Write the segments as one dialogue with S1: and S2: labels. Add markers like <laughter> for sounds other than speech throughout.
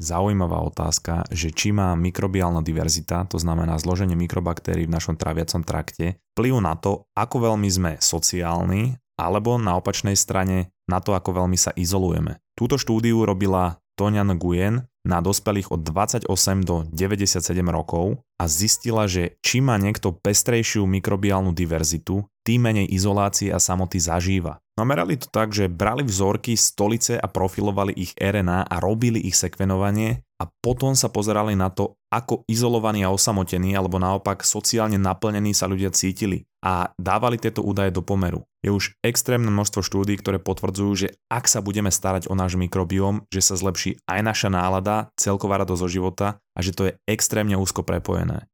S1: zaujímavá otázka, že či má mikrobiálna diverzita, to znamená zloženie mikrobaktérií v našom traviacom trakte, vplyv na to, ako veľmi sme sociálni, alebo na opačnej strane na to, ako veľmi sa izolujeme. Túto štúdiu robila Tonian Nguyen na dospelých od 28 do 97 rokov a zistila, že či má niekto pestrejšiu mikrobiálnu diverzitu, tým menej izolácie a samoty zažíva. No merali to tak, že brali vzorky stolice a profilovali ich RNA a robili ich sekvenovanie a potom sa pozerali na to, ako izolovaní a osamotení alebo naopak sociálne naplnení sa ľudia cítili a dávali tieto údaje do pomeru. Je už extrémne množstvo štúdí, ktoré potvrdzujú, že ak sa budeme starať o náš mikrobióm, že sa zlepší aj naša nálada, celková radosť zo života a že to je extrémne úzko prepojené.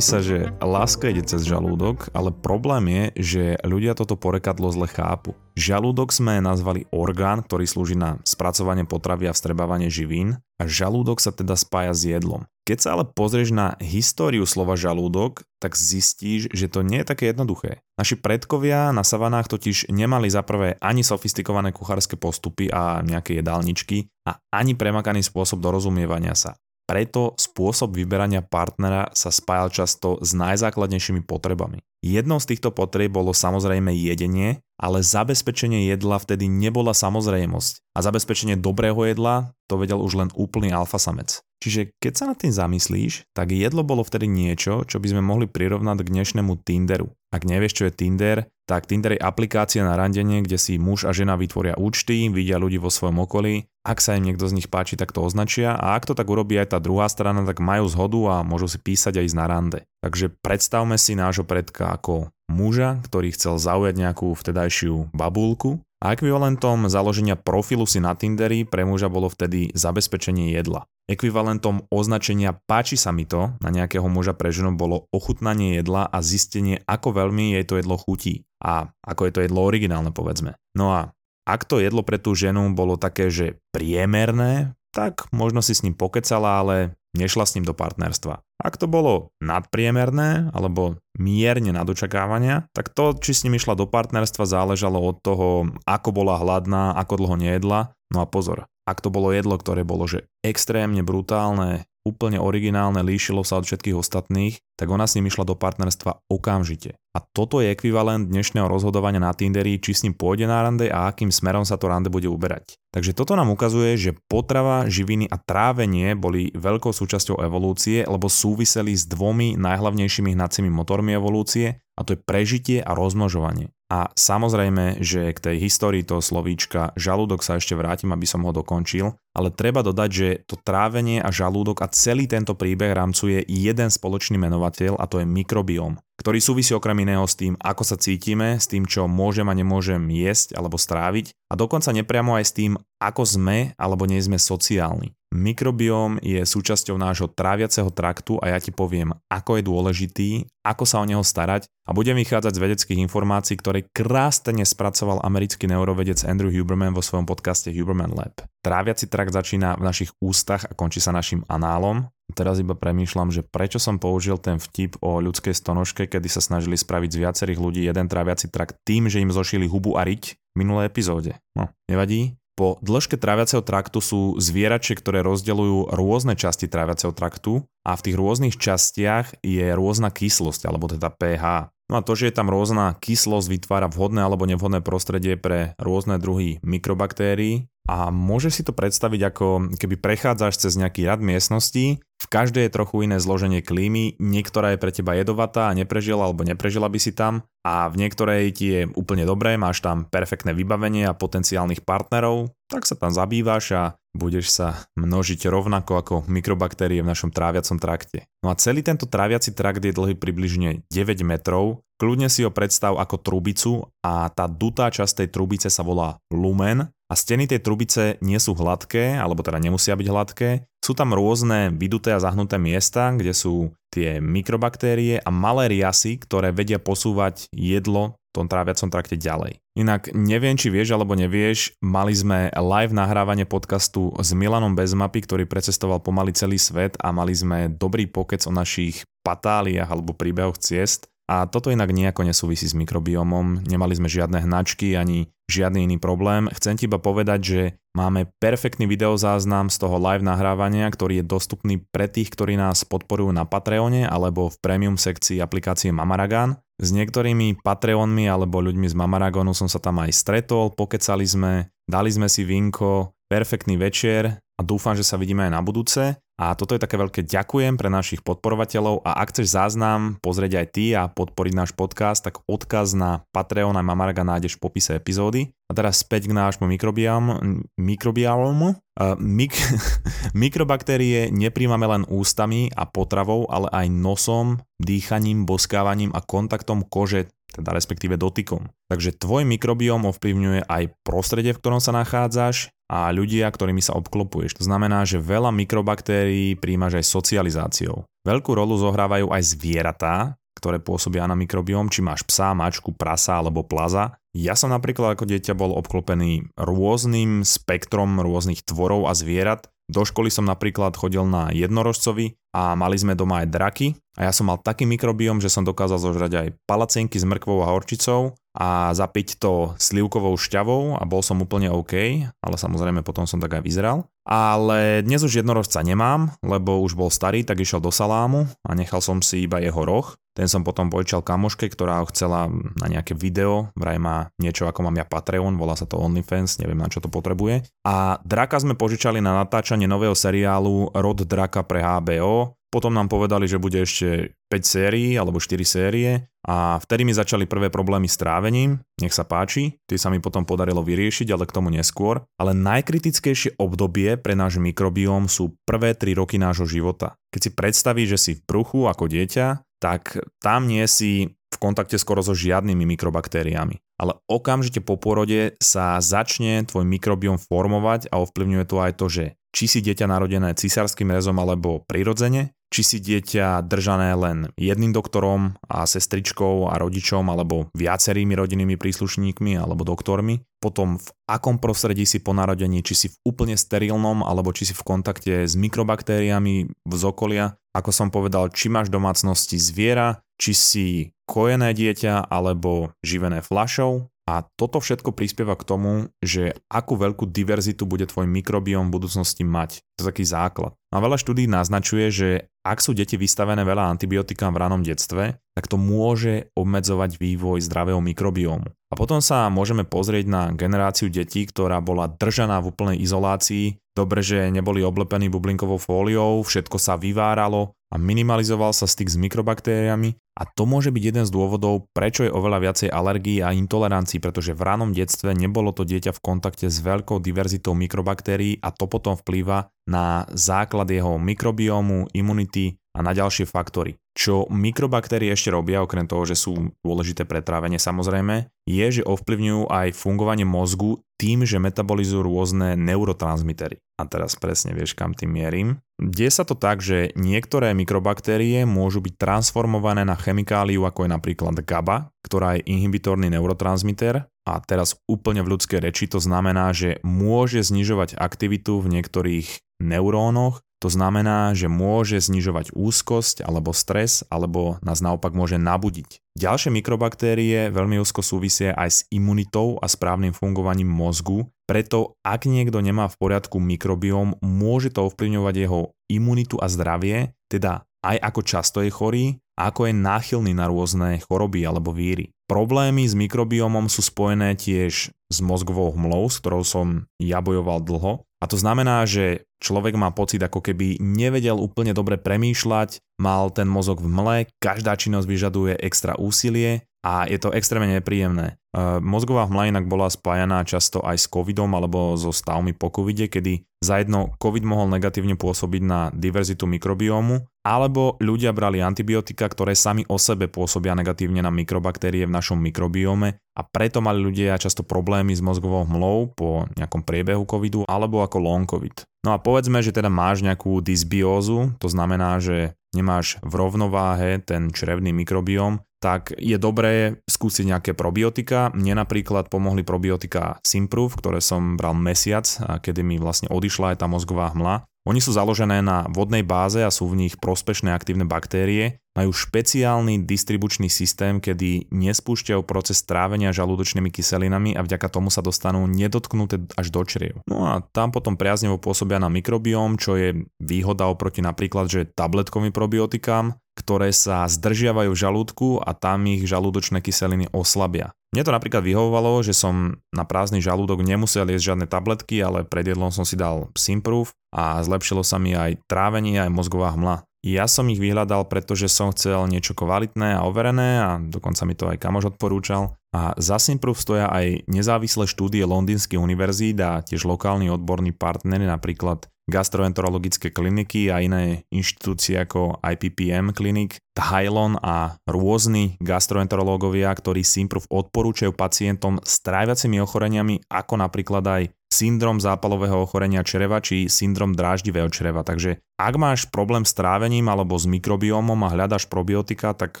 S1: Sa, že láska ide cez žalúdok, ale problém je, že ľudia toto porekadlo zle chápu. Žalúdok sme nazvali orgán, ktorý slúži na spracovanie potravy a vstrebávanie živín a žalúdok sa teda spája s jedlom. Keď sa ale pozrieš na históriu slova žalúdok, tak zistíš, že to nie je také jednoduché. Naši predkovia na savanách totiž nemali za prvé ani sofistikované kuchárske postupy a nejaké jedálničky a ani premakaný spôsob dorozumievania sa. Preto spôsob vyberania partnera sa spájal často s najzákladnejšími potrebami. Jednou z týchto potrieb bolo samozrejme jedenie, ale zabezpečenie jedla vtedy nebola samozrejmosť. A zabezpečenie dobrého jedla to vedel už len úplný alfasamec. Čiže keď sa nad tým zamyslíš, tak jedlo bolo vtedy niečo, čo by sme mohli prirovnať k dnešnému Tinderu. Ak nevieš, čo je Tinder, tak Tinder je aplikácia na randenie, kde si muž a žena vytvoria účty, vidia ľudí vo svojom okolí, ak sa im niekto z nich páči, tak to označia a ak to tak urobí aj tá druhá strana, tak majú zhodu a môžu si písať aj ísť na rande. Takže predstavme si nášho predka ako muža, ktorý chcel zaujať nejakú vtedajšiu babulku a ekvivalentom založenia profilu si na Tinderi pre muža bolo vtedy zabezpečenie jedla. Ekvivalentom označenia páči sa mi to na nejakého muža pre ženu bolo ochutnanie jedla a zistenie, ako veľmi jej to jedlo chutí a ako je to jedlo originálne povedzme. No a ak to jedlo pre tú ženu bolo také, že priemerné, tak možno si s ním pokecala, ale nešla s ním do partnerstva. Ak to bolo nadpriemerné alebo mierne nad očakávania, tak to, či s ním išla do partnerstva, záležalo od toho, ako bola hladná, ako dlho nejedla. No a pozor, ak to bolo jedlo, ktoré bolo že extrémne brutálne, úplne originálne, líšilo sa od všetkých ostatných, tak ona s ním išla do partnerstva okamžite. A toto je ekvivalent dnešného rozhodovania na Tinderi, či s ním pôjde na rande a akým smerom sa to rande bude uberať. Takže toto nám ukazuje, že potrava, živiny a trávenie boli veľkou súčasťou evolúcie, lebo súviseli s dvomi najhlavnejšími hnacími motormi evolúcie, a to je prežitie a rozmnožovanie. A samozrejme, že k tej histórii toho slovíčka žalúdok sa ešte vrátim, aby som ho dokončil, ale treba dodať, že to trávenie a žalúdok a celý tento príbeh rámcuje jeden spoločný menovateľ a to je mikrobióm, ktorý súvisí okrem iného s tým, ako sa cítime, s tým, čo môžem a nemôžem jesť alebo stráviť a dokonca nepriamo aj s tým, ako sme alebo nie sme sociálni. Mikrobióm je súčasťou nášho tráviaceho traktu a ja ti poviem, ako je dôležitý, ako sa o neho starať a budem vychádzať z vedeckých informácií, ktoré krásne spracoval americký neurovedec Andrew Huberman vo svojom podcaste Huberman Lab. Tráviaci trakt začína v našich ústach a končí sa našim análom. Teraz iba premýšľam, že prečo som použil ten vtip o ľudskej stonožke, kedy sa snažili spraviť z viacerých ľudí jeden tráviaci trakt tým, že im zošili hubu a riť v minulej epizóde. No, nevadí, po dĺžke tráviaceho traktu sú zvierače, ktoré rozdeľujú rôzne časti tráviaceho traktu a v tých rôznych častiach je rôzna kyslosť, alebo teda pH. No a to, že je tam rôzna kyslosť, vytvára vhodné alebo nevhodné prostredie pre rôzne druhy mikrobaktérií a môžeš si to predstaviť ako keby prechádzaš cez nejaký rad miestností, v každej je trochu iné zloženie klímy, niektorá je pre teba jedovatá a neprežila alebo neprežila by si tam a v niektorej ti je úplne dobré, máš tam perfektné vybavenie a potenciálnych partnerov, tak sa tam zabývaš a budeš sa množiť rovnako ako mikrobaktérie v našom tráviacom trakte. No a celý tento tráviaci trakt je dlhý približne 9 metrov, kľudne si ho predstav ako trubicu a tá dutá časť tej trubice sa volá lumen a steny tej trubice nie sú hladké, alebo teda nemusia byť hladké. Sú tam rôzne vyduté a zahnuté miesta, kde sú tie mikrobaktérie a malé riasy, ktoré vedia posúvať jedlo tom tráviacom trakte ďalej. Inak neviem, či vieš alebo nevieš, mali sme live nahrávanie podcastu s Milanom Bezmapy, ktorý precestoval pomaly celý svet a mali sme dobrý pokec o našich patáliách alebo príbehoch ciest A toto inak nejako nesúvisí s mikrobiomom, nemali sme žiadne hnačky ani žiadny iný problém. Chcem ti iba povedať, že máme perfektný videozáznam z toho live nahrávania, ktorý je dostupný pre tých, ktorí nás podporujú na Patreone alebo v premium sekcii aplikácie Mamaragan. S niektorými Patreonmi alebo ľuďmi z Mamaragonu som sa tam aj stretol, pokecali sme, dali sme si vinko, perfektný večer a dúfam, že sa vidíme aj na budúce. A toto je také veľké ďakujem pre našich podporovateľov a ak chceš záznam pozrieť aj ty a podporiť náš podcast, tak odkaz na Patreon a Mamarga nájdeš v popise epizódy. A teraz späť k nášmu mikrobiomu. mikrobiomu. Uh, mik- <laughs> mikrobaktérie nepríjmame len ústami a potravou, ale aj nosom, dýchaním, boskávaním a kontaktom kože teda respektíve dotykom. Takže tvoj mikrobióm ovplyvňuje aj prostredie, v ktorom sa nachádzaš a ľudia, ktorými sa obklopuješ. To znamená, že veľa mikrobaktérií príjmaš aj socializáciou. Veľkú rolu zohrávajú aj zvieratá, ktoré pôsobia na mikrobióm, či máš psa, mačku, prasa alebo plaza. Ja som napríklad ako dieťa bol obklopený rôznym spektrom rôznych tvorov a zvierat. Do školy som napríklad chodil na jednorožcovi a mali sme doma aj draky a ja som mal taký mikrobióm, že som dokázal zožrať aj palacienky s mrkvou a horčicou a zapiť to slivkovou šťavou a bol som úplne OK, ale samozrejme potom som tak aj vyzeral. Ale dnes už jednorožca nemám, lebo už bol starý, tak išiel do salámu a nechal som si iba jeho roh. Ten som potom požičal kamoške, ktorá ho chcela na nejaké video, vraj má niečo ako mám ja Patreon, volá sa to OnlyFans, neviem na čo to potrebuje. A draka sme požičali na natáčanie nového seriálu Rod draka pre HBO, potom nám povedali, že bude ešte 5 sérií alebo 4 série a vtedy mi začali prvé problémy s trávením, nech sa páči, tie sa mi potom podarilo vyriešiť, ale k tomu neskôr. Ale najkritickejšie obdobie pre náš mikrobióm sú prvé 3 roky nášho života. Keď si predstavíš, že si v bruchu ako dieťa, tak tam nie si v kontakte skoro so žiadnymi mikrobaktériami. Ale okamžite po porode sa začne tvoj mikrobióm formovať a ovplyvňuje to aj to, že či si dieťa narodené cisárským rezom alebo prirodzene, či si dieťa držané len jedným doktorom a sestričkou a rodičom alebo viacerými rodinnými príslušníkmi alebo doktormi, potom v akom prostredí si po narodení, či si v úplne sterilnom alebo či si v kontakte s mikrobaktériami z okolia, ako som povedal, či máš domácnosti zviera, či si kojené dieťa alebo živené flašou, a toto všetko prispieva k tomu, že akú veľkú diverzitu bude tvoj mikrobióm v budúcnosti mať. To je taký základ. A veľa štúdí naznačuje, že ak sú deti vystavené veľa antibiotikám v ranom detstve, tak to môže obmedzovať vývoj zdravého mikrobiomu. A potom sa môžeme pozrieť na generáciu detí, ktorá bola držaná v úplnej izolácii, dobre, že neboli oblepení bublinkovou fóliou, všetko sa vyváralo a minimalizoval sa styk s mikrobaktériami a to môže byť jeden z dôvodov, prečo je oveľa viacej alergií a intolerancií, pretože v ranom detstve nebolo to dieťa v kontakte s veľkou diverzitou mikrobaktérií a to potom vplýva na základ jeho mikrobiómu, imunity a na ďalšie faktory. Čo mikrobaktérie ešte robia, okrem toho, že sú dôležité pre trávenie samozrejme, je, že ovplyvňujú aj fungovanie mozgu tým, že metabolizujú rôzne neurotransmitery. A teraz presne vieš, kam tým mierim. Deje sa to tak, že niektoré mikrobaktérie môžu byť transformované na chemikáliu, ako je napríklad GABA, ktorá je inhibitorný neurotransmiter a teraz úplne v ľudskej reči to znamená, že môže znižovať aktivitu v niektorých neurónoch to znamená, že môže znižovať úzkosť alebo stres, alebo nás naopak môže nabudiť. Ďalšie mikrobaktérie veľmi úzko súvisia aj s imunitou a správnym fungovaním mozgu, preto ak niekto nemá v poriadku mikrobióm, môže to ovplyvňovať jeho imunitu a zdravie, teda aj ako často je chorý, ako je náchylný na rôzne choroby alebo víry. Problémy s mikrobiomom sú spojené tiež s mozgovou hmlou, s ktorou som ja bojoval dlho a to znamená, že človek má pocit, ako keby nevedel úplne dobre premýšľať, mal ten mozog v mle, každá činnosť vyžaduje extra úsilie a je to extrémne nepríjemné. E, mozgová hmla inak bola spájaná často aj s covidom alebo so stavmi po covide, kedy za jedno covid mohol negatívne pôsobiť na diverzitu mikrobiómu, alebo ľudia brali antibiotika, ktoré sami o sebe pôsobia negatívne na mikrobaktérie v našom mikrobióme a preto mali ľudia často problémy s mozgovou hmlou po nejakom priebehu covidu alebo ako long covid. No a povedzme, že teda máš nejakú dysbiózu, to znamená, že nemáš v rovnováhe ten črevný mikrobióm, tak je dobré skúsiť nejaké probiotika. Mne napríklad pomohli probiotika Simproof, ktoré som bral mesiac, kedy mi vlastne odišla aj tá mozgová hmla. Oni sú založené na vodnej báze a sú v nich prospešné aktívne baktérie majú špeciálny distribučný systém, kedy nespúšťajú proces trávenia žalúdočnými kyselinami a vďaka tomu sa dostanú nedotknuté až do čriev. No a tam potom priaznevo pôsobia na mikrobióm, čo je výhoda oproti napríklad, že tabletkovým probiotikám, ktoré sa zdržiavajú v žalúdku a tam ich žalúdočné kyseliny oslabia. Mne to napríklad vyhovovalo, že som na prázdny žalúdok nemusel jesť žiadne tabletky, ale pred jedlom som si dal Simproof a zlepšilo sa mi aj trávenie, aj mozgová hmla. Ja som ich vyhľadal, pretože som chcel niečo kvalitné a overené a dokonca mi to aj kamož odporúčal. A za Simproof stoja aj nezávislé štúdie londýnskych univerzít a tiež lokálni odborní partnery, napríklad gastroenterologické kliniky a iné inštitúcie ako IPPM klinik, Thylon a rôzni gastroenterológovia, ktorí Simproof odporúčajú pacientom s tráviacimi ochoreniami ako napríklad aj syndrom zápalového ochorenia čreva či syndrom dráždivého čreva. Takže ak máš problém s trávením alebo s mikrobiómom a hľadaš probiotika, tak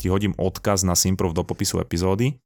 S1: ti hodím odkaz na Simproof do popisu epizódy.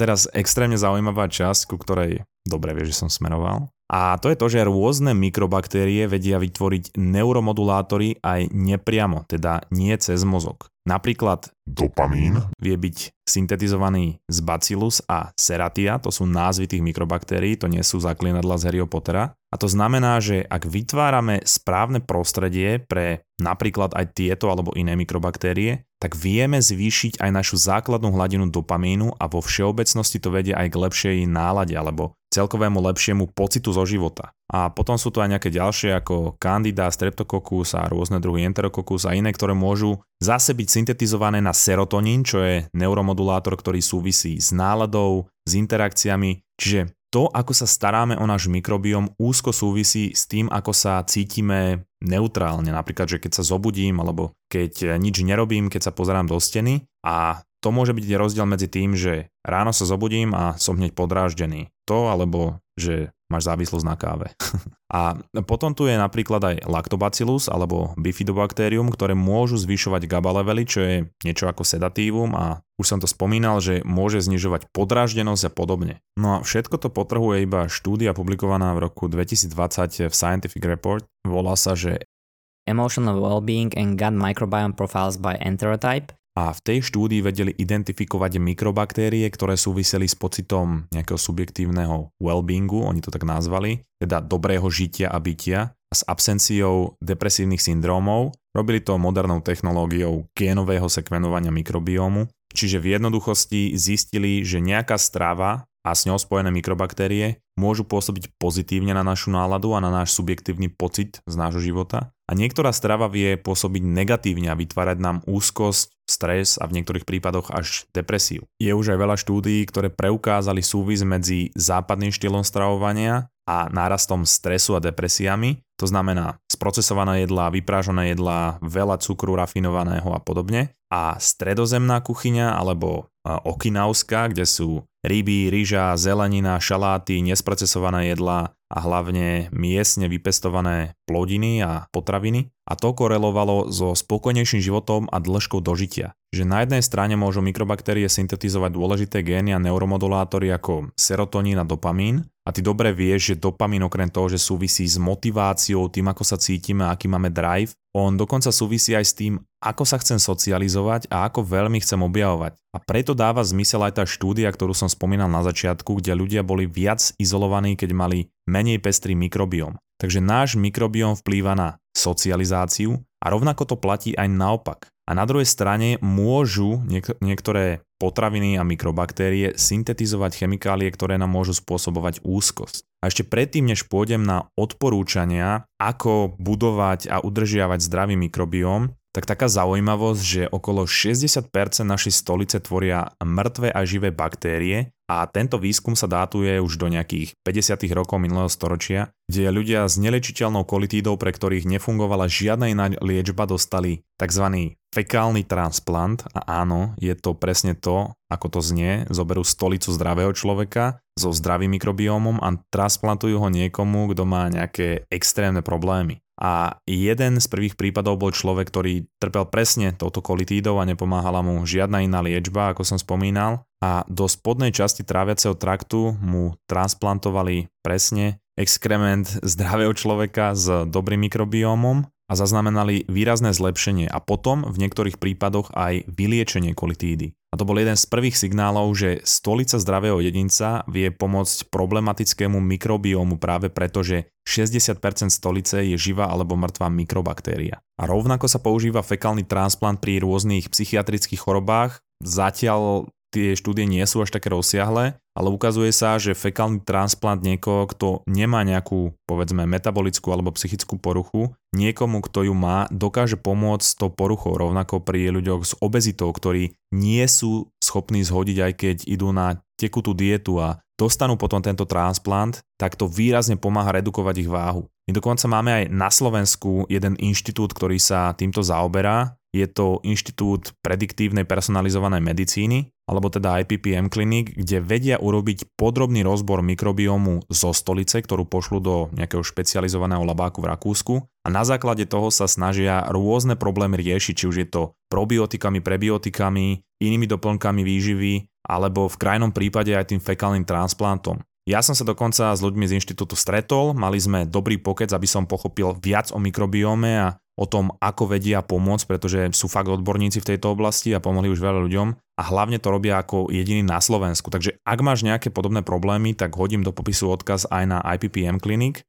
S1: teraz extrémne zaujímavá časť, ku ktorej dobre vieš, že som smeroval. A to je to, že rôzne mikrobaktérie vedia vytvoriť neuromodulátory aj nepriamo, teda nie cez mozog. Napríklad
S2: dopamín
S1: vie byť syntetizovaný z Bacillus a Seratia, to sú názvy tých mikrobaktérií, to nie sú zaklienadla z Harryho Pottera. A to znamená, že ak vytvárame správne prostredie pre napríklad aj tieto alebo iné mikrobaktérie, tak vieme zvýšiť aj našu základnú hladinu dopamínu a vo všeobecnosti to vedie aj k lepšej nálade alebo celkovému lepšiemu pocitu zo života. A potom sú tu aj nejaké ďalšie ako Candida, Streptococcus a rôzne druhy Enterococcus a iné, ktoré môžu zase byť syntetizované na serotonín, čo je neuromodulátor, ktorý súvisí s náladou, s interakciami. Čiže to, ako sa staráme o náš mikrobióm, úzko súvisí s tým, ako sa cítime neutrálne. Napríklad, že keď sa zobudím, alebo keď nič nerobím, keď sa pozerám do steny a to môže byť rozdiel medzi tým, že ráno sa zobudím a som hneď podráždený. To alebo, že máš závislosť na káve. <laughs> a potom tu je napríklad aj lactobacillus alebo bifidobakterium, ktoré môžu zvyšovať GABA levely, čo je niečo ako sedatívum a už som to spomínal, že môže znižovať podráždenosť a podobne. No a všetko to potrhuje iba štúdia publikovaná v roku 2020 v Scientific Report. Volá sa, že
S3: Emotional Wellbeing and Gut Microbiome Profiles by Enterotype
S1: a v tej štúdii vedeli identifikovať mikrobaktérie, ktoré súviseli s pocitom nejakého subjektívneho well-beingu, oni to tak nazvali, teda dobrého žitia a bytia, a s absenciou depresívnych syndrómov. Robili to modernou technológiou génového sekvenovania mikrobiómu, čiže v jednoduchosti zistili, že nejaká strava a s ňou spojené mikrobaktérie môžu pôsobiť pozitívne na našu náladu a na náš subjektívny pocit z nášho života. A niektorá strava vie pôsobiť negatívne a vytvárať nám úzkosť, stres a v niektorých prípadoch až depresiu. Je už aj veľa štúdií, ktoré preukázali súvis medzi západným štýlom stravovania a nárastom stresu a depresiami. To znamená sprocesované jedlá, vyprážané jedlá, veľa cukru rafinovaného a podobne. A stredozemná kuchyňa alebo okinavská, kde sú ryby, ryža, zelenina, šaláty, nesprocesované jedlá a hlavne miestne vypestované plodiny a potraviny. A to korelovalo so spokojnejším životom a dĺžkou dožitia. Že na jednej strane môžu mikrobaktérie syntetizovať dôležité gény a neuromodulátory ako serotonín a dopamín, a ty dobre vieš, že dopamín okrem toho, že súvisí s motiváciou, tým ako sa cítime, aký máme drive, on dokonca súvisí aj s tým, ako sa chcem socializovať a ako veľmi chcem objavovať. A preto dáva zmysel aj tá štúdia, ktorú som spomínal na začiatku, kde ľudia boli viac izolovaní, keď mali menej pestrý mikrobióm. Takže náš mikrobióm vplýva na socializáciu a rovnako to platí aj naopak. A na druhej strane môžu niek- niektoré potraviny a mikrobaktérie syntetizovať chemikálie, ktoré nám môžu spôsobovať úzkosť. A ešte predtým, než pôjdem na odporúčania, ako budovať a udržiavať zdravý mikrobióm, tak taká zaujímavosť, že okolo 60% našej stolice tvoria mŕtve a živé baktérie a tento výskum sa dátuje už do nejakých 50. rokov minulého storočia, kde ľudia s nelečiteľnou kolitídou, pre ktorých nefungovala žiadna iná liečba, dostali tzv. Fekálny transplant a áno, je to presne to, ako to znie, zoberú stolicu zdravého človeka so zdravým mikrobiómom a transplantujú ho niekomu, kto má nejaké extrémne problémy. A jeden z prvých prípadov bol človek, ktorý trpel presne touto kolitídou a nepomáhala mu žiadna iná liečba, ako som spomínal. A do spodnej časti tráviaceho traktu mu transplantovali presne exkrement zdravého človeka s dobrým mikrobiómom a zaznamenali výrazné zlepšenie a potom v niektorých prípadoch aj vyliečenie kolitídy. A to bol jeden z prvých signálov, že stolica zdravého jedinca vie pomôcť problematickému mikrobiomu práve preto, že 60% stolice je živá alebo mŕtvá mikrobaktéria. A rovnako sa používa fekálny transplant pri rôznych psychiatrických chorobách. Zatiaľ tie štúdie nie sú až také rozsiahle, ale ukazuje sa, že fekálny transplant niekoho, kto nemá nejakú, povedzme, metabolickú alebo psychickú poruchu, niekomu, kto ju má, dokáže pomôcť s tou poruchou, rovnako pri ľuďoch s obezitou, ktorí nie sú schopní zhodiť, aj keď idú na tekutú dietu a dostanú potom tento transplant, tak to výrazne pomáha redukovať ich váhu. My dokonca máme aj na Slovensku jeden inštitút, ktorý sa týmto zaoberá. Je to Inštitút prediktívnej personalizovanej medicíny alebo teda IPPM klinik, kde vedia urobiť podrobný rozbor mikrobiomu zo stolice, ktorú pošlu do nejakého špecializovaného labáku v Rakúsku a na základe toho sa snažia rôzne problémy riešiť, či už je to probiotikami, prebiotikami, inými doplnkami výživy, alebo v krajnom prípade aj tým fekálnym transplantom. Ja som sa dokonca s ľuďmi z inštitútu stretol, mali sme dobrý pokec, aby som pochopil viac o mikrobiome a o tom, ako vedia pomôcť, pretože sú fakt odborníci v tejto oblasti a pomohli už veľa ľuďom a hlavne to robia ako jediný na Slovensku. Takže ak máš nejaké podobné problémy, tak hodím do popisu odkaz aj na IPPM klinik.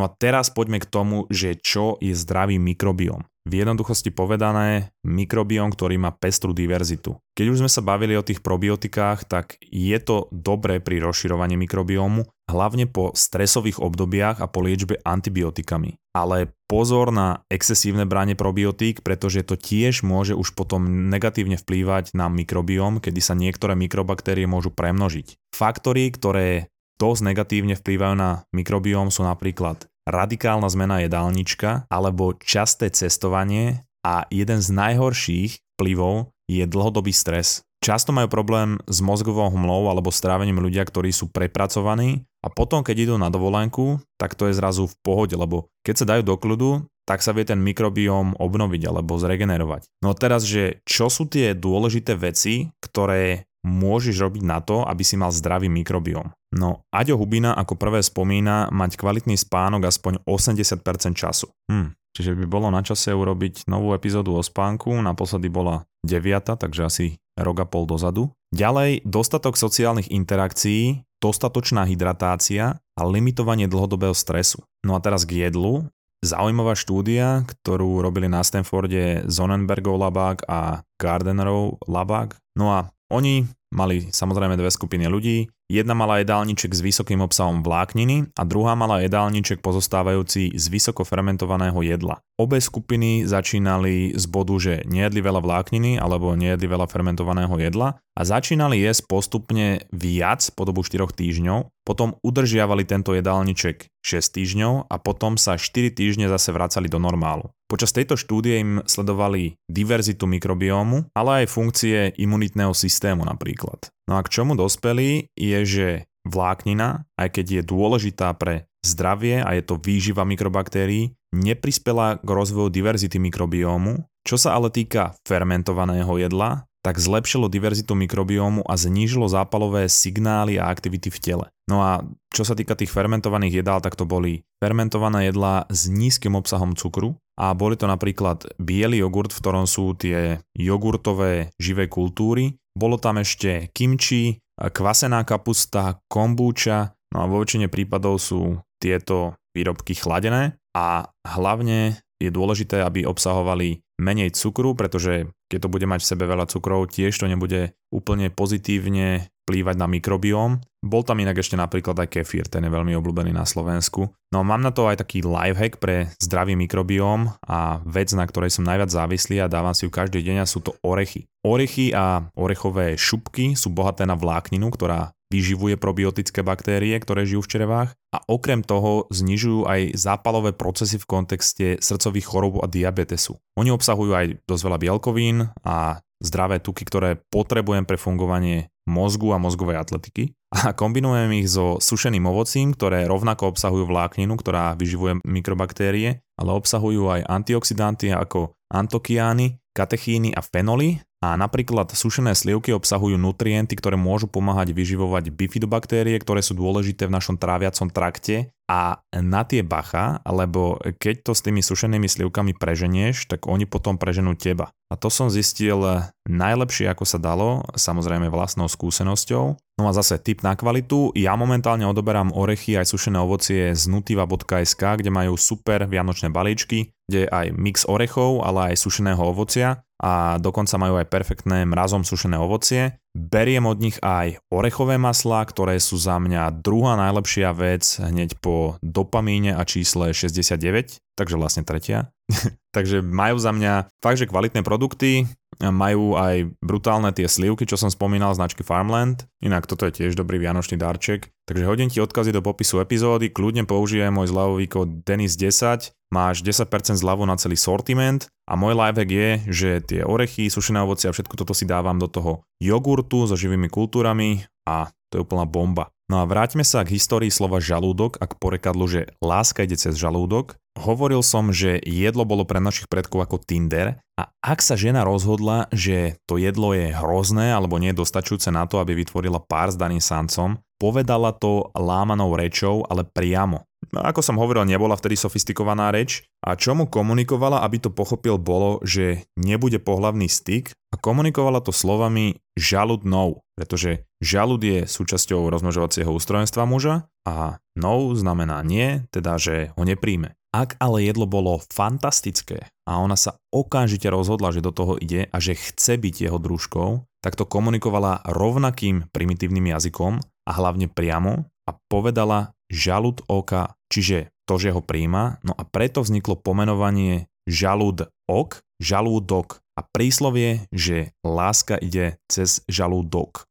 S1: No a teraz poďme k tomu, že čo je zdravý mikrobióm. V jednoduchosti povedané, mikrobióm, ktorý má pestrú diverzitu. Keď už sme sa bavili o tých probiotikách, tak je to dobré pri rozširovaní mikrobiómu, hlavne po stresových obdobiach a po liečbe antibiotikami. Ale pozor na excesívne branie probiotík, pretože to tiež môže už potom negatívne vplývať na mikrobióm, kedy sa niektoré mikrobaktérie môžu premnožiť. Faktory, ktoré dosť negatívne vplývajú na mikrobióm sú napríklad radikálna zmena jedálnička alebo časté cestovanie a jeden z najhorších vplyvov je dlhodobý stres. Často majú problém s mozgovou hmlou alebo strávením ľudia, ktorí sú prepracovaní a potom, keď idú na dovolenku, tak to je zrazu v pohode, lebo keď sa dajú do kľudu, tak sa vie ten mikrobióm obnoviť alebo zregenerovať. No teraz, že čo sú tie dôležité veci, ktoré môžeš robiť na to, aby si mal zdravý mikrobióm? No, Aďo Hubina ako prvé spomína mať kvalitný spánok aspoň 80% času. Hm, čiže by bolo na čase urobiť novú epizódu o spánku, naposledy bola 9, takže asi rok a pol dozadu. Ďalej, dostatok sociálnych interakcií, dostatočná hydratácia a limitovanie dlhodobého stresu. No a teraz k jedlu. Zaujímavá štúdia, ktorú robili na Stanforde Zonenbergov labák a Gardnerov labák. No a oni mali samozrejme dve skupiny ľudí. Jedna mala jedálniček s vysokým obsahom vlákniny a druhá mala jedálniček pozostávajúci z vysoko fermentovaného jedla. Obe skupiny začínali z bodu, že nejedli veľa vlákniny alebo nejedli veľa fermentovaného jedla a začínali jesť postupne viac po dobu 4 týždňov, potom udržiavali tento jedálniček 6 týždňov a potom sa 4 týždne zase vracali do normálu. Počas tejto štúdie im sledovali diverzitu mikrobiómu, ale aj funkcie imunitného systému napríklad. No a k čomu dospeli je, že vláknina, aj keď je dôležitá pre zdravie a je to výživa mikrobaktérií, neprispela k rozvoju diverzity mikrobiómu. Čo sa ale týka fermentovaného jedla, tak zlepšilo diverzitu mikrobiómu a znížilo zápalové signály a aktivity v tele. No a čo sa týka tých fermentovaných jedál, tak to boli fermentované jedlá s nízkym obsahom cukru a boli to napríklad biely jogurt, v ktorom sú tie jogurtové živé kultúry, bolo tam ešte kimči, kvasená kapusta, kombúča, no a vo väčšine prípadov sú tieto výrobky chladené. A hlavne je dôležité, aby obsahovali menej cukru, pretože keď to bude mať v sebe veľa cukrov, tiež to nebude úplne pozitívne vplývať na mikrobióm. Bol tam inak ešte napríklad aj kefír, ten je veľmi obľúbený na Slovensku. No mám na to aj taký lifehack pre zdravý mikrobióm a vec, na ktorej som najviac závislý a dávam si ju každý deň a sú to orechy. Orechy a orechové šupky sú bohaté na vlákninu, ktorá vyživuje probiotické baktérie, ktoré žijú v črevách a okrem toho znižujú aj zápalové procesy v kontexte srdcových chorôb a diabetesu. Oni obsahujú aj dosť veľa bielkovín a zdravé tuky, ktoré potrebujem pre fungovanie mozgu a mozgovej atletiky a kombinujem ich so sušeným ovocím, ktoré rovnako obsahujú vlákninu, ktorá vyživuje mikrobaktérie, ale obsahujú aj antioxidanty ako antokiány, katechíny a fenoly a napríklad sušené slivky obsahujú nutrienty, ktoré môžu pomáhať vyživovať bifidobaktérie, ktoré sú dôležité v našom tráviacom trakte a na tie bacha, lebo keď to s tými sušenými slivkami preženieš, tak oni potom preženú teba. A to som zistil najlepšie, ako sa dalo, samozrejme vlastnou skúsenosťou. No a zase tip na kvalitu. Ja momentálne odoberám orechy aj sušené ovocie z nutiva.sk, kde majú super vianočné balíčky, kde je aj mix orechov, ale aj sušeného ovocia a dokonca majú aj perfektné mrazom sušené ovocie. Beriem od nich aj orechové maslá, ktoré sú za mňa druhá najlepšia vec hneď po dopamíne a čísle 69, takže vlastne tretia. <laughs> takže majú za mňa fakt, že kvalitné produkty, majú aj brutálne tie slivky, čo som spomínal, značky Farmland. Inak toto je tiež dobrý vianočný darček. Takže hodím ti odkazy do popisu epizódy, kľudne použijem môj zľavový kód DENIS10, máš 10% zľavu na celý sortiment a môj lifehack je, že tie orechy, sušené ovoci a všetko toto si dávam do toho jogurtu so živými kultúrami a to je úplná bomba. No a vráťme sa k histórii slova žalúdok a k porekadlu, že láska ide cez žalúdok. Hovoril som, že jedlo bolo pre našich predkov ako Tinder a ak sa žena rozhodla, že to jedlo je hrozné alebo nie je dostačujúce na to, aby vytvorila pár s daným sancom, povedala to lámanou rečou, ale priamo. No, ako som hovoril, nebola vtedy sofistikovaná reč a čo mu komunikovala, aby to pochopil, bolo, že nebude pohlavný styk a komunikovala to slovami žalud no, pretože žalud je súčasťou rozmnožovacieho ústrojenstva muža a no znamená nie, teda že ho nepríjme. Ak ale jedlo bolo fantastické a ona sa okamžite rozhodla, že do toho ide a že chce byť jeho družkou, tak to komunikovala rovnakým primitívnym jazykom a hlavne priamo a povedala žalud oka, čiže to, že ho príjma, no a preto vzniklo pomenovanie žalúd ok, žalúdok a príslovie, že láska ide cez žalúdok.